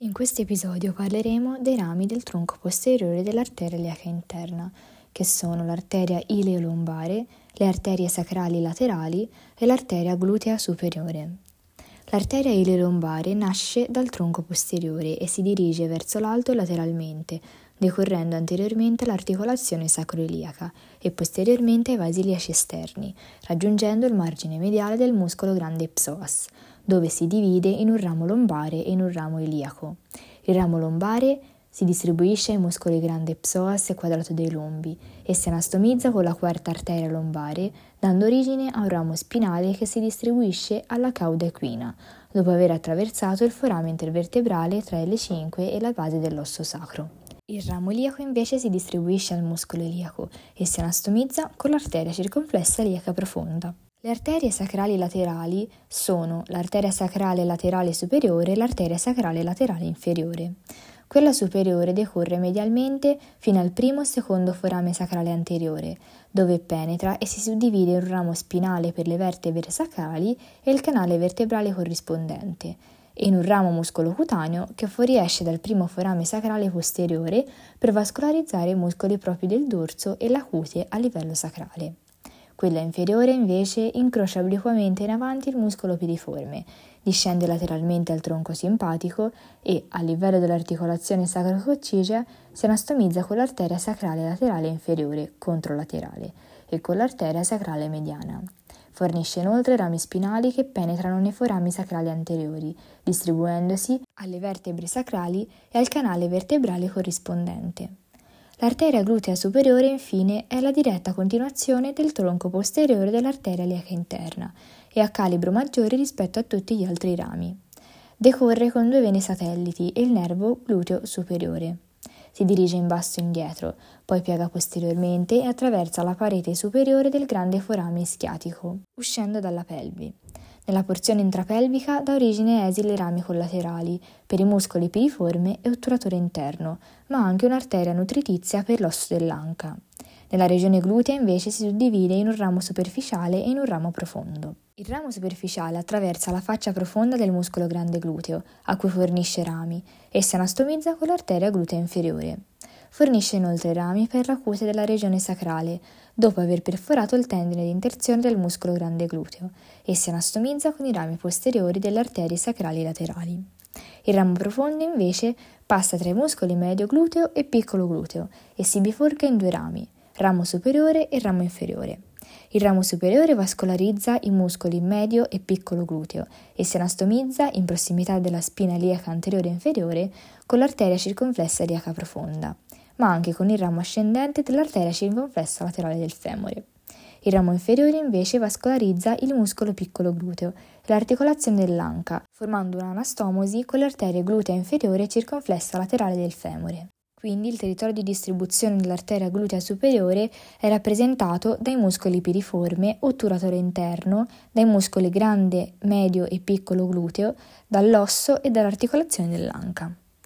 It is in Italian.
In questo episodio parleremo dei rami del tronco posteriore dell'arteria iliaca interna, che sono l'arteria ileolombare, le arterie sacrali laterali e l'arteria glutea superiore. L'arteria ileolombare nasce dal tronco posteriore e si dirige verso l'alto lateralmente, decorrendo anteriormente l'articolazione sacroiliaca e posteriormente ai vasi iliaci esterni, raggiungendo il margine mediale del muscolo grande psoas, dove si divide in un ramo lombare e in un ramo iliaco. Il ramo lombare si distribuisce ai muscoli grande psoas e quadrato dei lombi e si anastomizza con la quarta arteria lombare, dando origine a un ramo spinale che si distribuisce alla cauda equina, dopo aver attraversato il forame intervertebrale tra L5 e la base dell'osso sacro. Il ramo iliaco invece si distribuisce al muscolo iliaco e si anastomizza con l'arteria circonflessa iliaca profonda. Le arterie sacrali laterali sono l'arteria sacrale laterale superiore e l'arteria sacrale laterale inferiore. Quella superiore decorre medialmente fino al primo e secondo forame sacrale anteriore, dove penetra e si suddivide in un ramo spinale per le vertebre sacrali e il canale vertebrale corrispondente, in un ramo muscolo-cutaneo che fuoriesce dal primo forame sacrale posteriore per vascolarizzare i muscoli propri del dorso e la cute a livello sacrale. Quella inferiore invece incrocia obliquamente in avanti il muscolo piriforme, discende lateralmente al tronco simpatico e, a livello dell'articolazione sacrococcigea, si anastomizza con l'arteria sacrale laterale inferiore controlaterale e con l'arteria sacrale mediana. Fornisce inoltre rami spinali che penetrano nei forami sacrali anteriori, distribuendosi alle vertebre sacrali e al canale vertebrale corrispondente. L'arteria glutea superiore, infine, è la diretta continuazione del tronco posteriore dell'arteria iliaca interna e ha calibro maggiore rispetto a tutti gli altri rami. Decorre con due vene satelliti e il nervo gluteo superiore. Si dirige in basso indietro, poi piega posteriormente e attraversa la parete superiore del grande forame ischiatico, uscendo dalla pelvi. Nella porzione intrapelvica dà origine a esili rami collaterali per i muscoli piriforme e otturatore interno, ma anche un'arteria nutritizia per l'osso dell'anca. Nella regione glutea invece si suddivide in un ramo superficiale e in un ramo profondo. Il ramo superficiale attraversa la faccia profonda del muscolo grande gluteo, a cui fornisce rami, e si anastomizza con l'arteria glutea inferiore. Fornisce inoltre rami per la cute della regione sacrale, dopo aver perforato il tendine di inserzione del muscolo grande gluteo, e si anastomizza con i rami posteriori delle arterie sacrali laterali. Il ramo profondo invece passa tra i muscoli medio gluteo e piccolo gluteo e si biforca in due rami, ramo superiore e ramo inferiore. Il ramo superiore vascolarizza i muscoli medio e piccolo gluteo e si anastomizza in prossimità della spina iliaca anteriore e inferiore con l'arteria circonflessa iliaca profonda ma anche con il ramo ascendente dell'arteria circonflessa laterale del femore. Il ramo inferiore invece vascolarizza il muscolo piccolo gluteo e l'articolazione dell'anca, formando un'anastomosi con l'arteria glutea inferiore circonflessa laterale del femore. Quindi il territorio di distribuzione dell'arteria glutea superiore è rappresentato dai muscoli piriforme, otturatore interno, dai muscoli grande, medio e piccolo gluteo, dall'osso e dall'articolazione dell'anca.